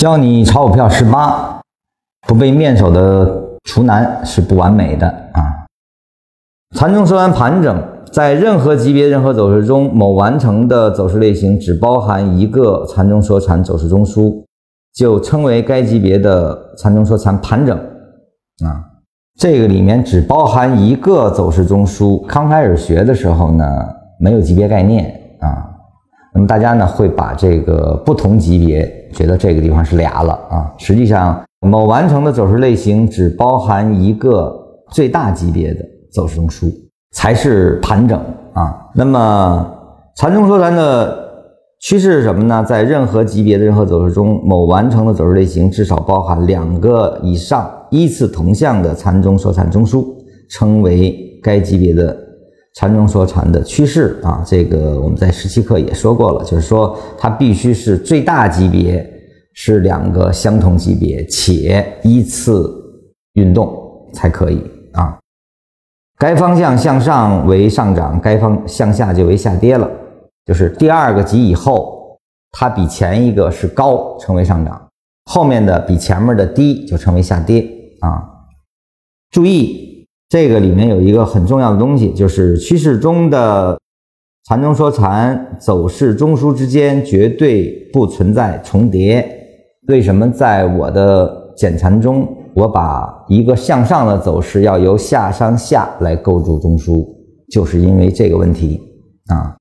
教你炒股票十八，不被面首的厨男是不完美的啊。盘中说完盘整，在任何级别、任何走势中，某完成的走势类型只包含一个盘中说禅走势中枢，就称为该级别的盘中说禅盘整啊。这个里面只包含一个走势中枢。刚开始学的时候呢，没有级别概念啊。那么大家呢会把这个不同级别觉得这个地方是俩了啊。实际上，某完成的走势类型只包含一个最大级别的走势中枢，才是盘整啊。那么禅中说禅的趋势是什么呢？在任何级别的任何走势中，某完成的走势类型至少包含两个以上依次同向的禅中说禅中枢，称为该级别的。禅中说禅的趋势啊，这个我们在十七课也说过了，就是说它必须是最大级别是两个相同级别，且依次运动才可以啊。该方向向上为上涨，该方向下就为下跌了，就是第二个级以后，它比前一个是高，称为上涨；后面的比前面的低，就称为下跌啊。注意。这个里面有一个很重要的东西，就是趋势中的禅中说禅走势中枢之间绝对不存在重叠。为什么在我的简禅中，我把一个向上的走势要由下上下来构筑中枢，就是因为这个问题啊。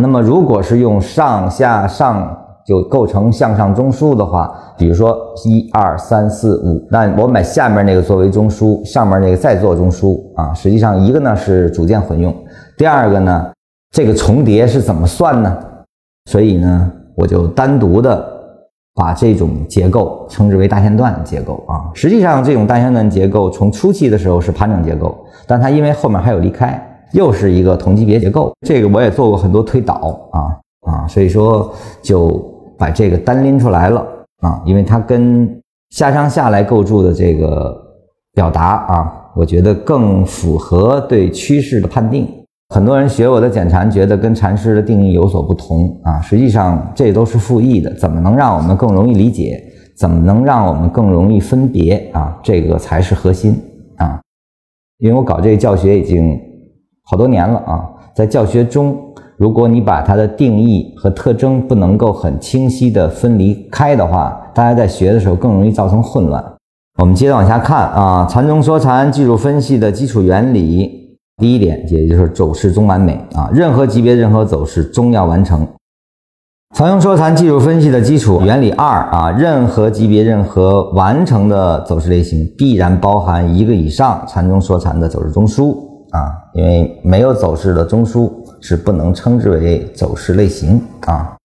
那么如果是用上下上。就构成向上中枢的话，比如说一二三四五，那我买下面那个作为中枢，上面那个再做中枢啊。实际上一个呢是组件混用，第二个呢这个重叠是怎么算呢？所以呢我就单独的把这种结构称之为大线段结构啊。实际上这种大线段结构从初期的时候是盘整结构，但它因为后面还有离开，又是一个同级别结构。这个我也做过很多推导啊啊，所以说就。把这个单拎出来了啊，因为它跟下上下来构筑的这个表达啊，我觉得更符合对趋势的判定。很多人学我的简禅，觉得跟禅师的定义有所不同啊，实际上这都是复议的。怎么能让我们更容易理解？怎么能让我们更容易分别啊？这个才是核心啊！因为我搞这个教学已经好多年了啊，在教学中。如果你把它的定义和特征不能够很清晰的分离开的话，大家在学的时候更容易造成混乱。我们接着往下看啊，禅中说禅技术分析的基础原理，第一点也就是走势终完美啊，任何级别任何走势终要完成。禅中说禅技术分析的基础原理二啊，任何级别任何完成的走势类型必然包含一个以上禅中说禅的走势中枢啊，因为没有走势的中枢。是不能称之为走势类型啊。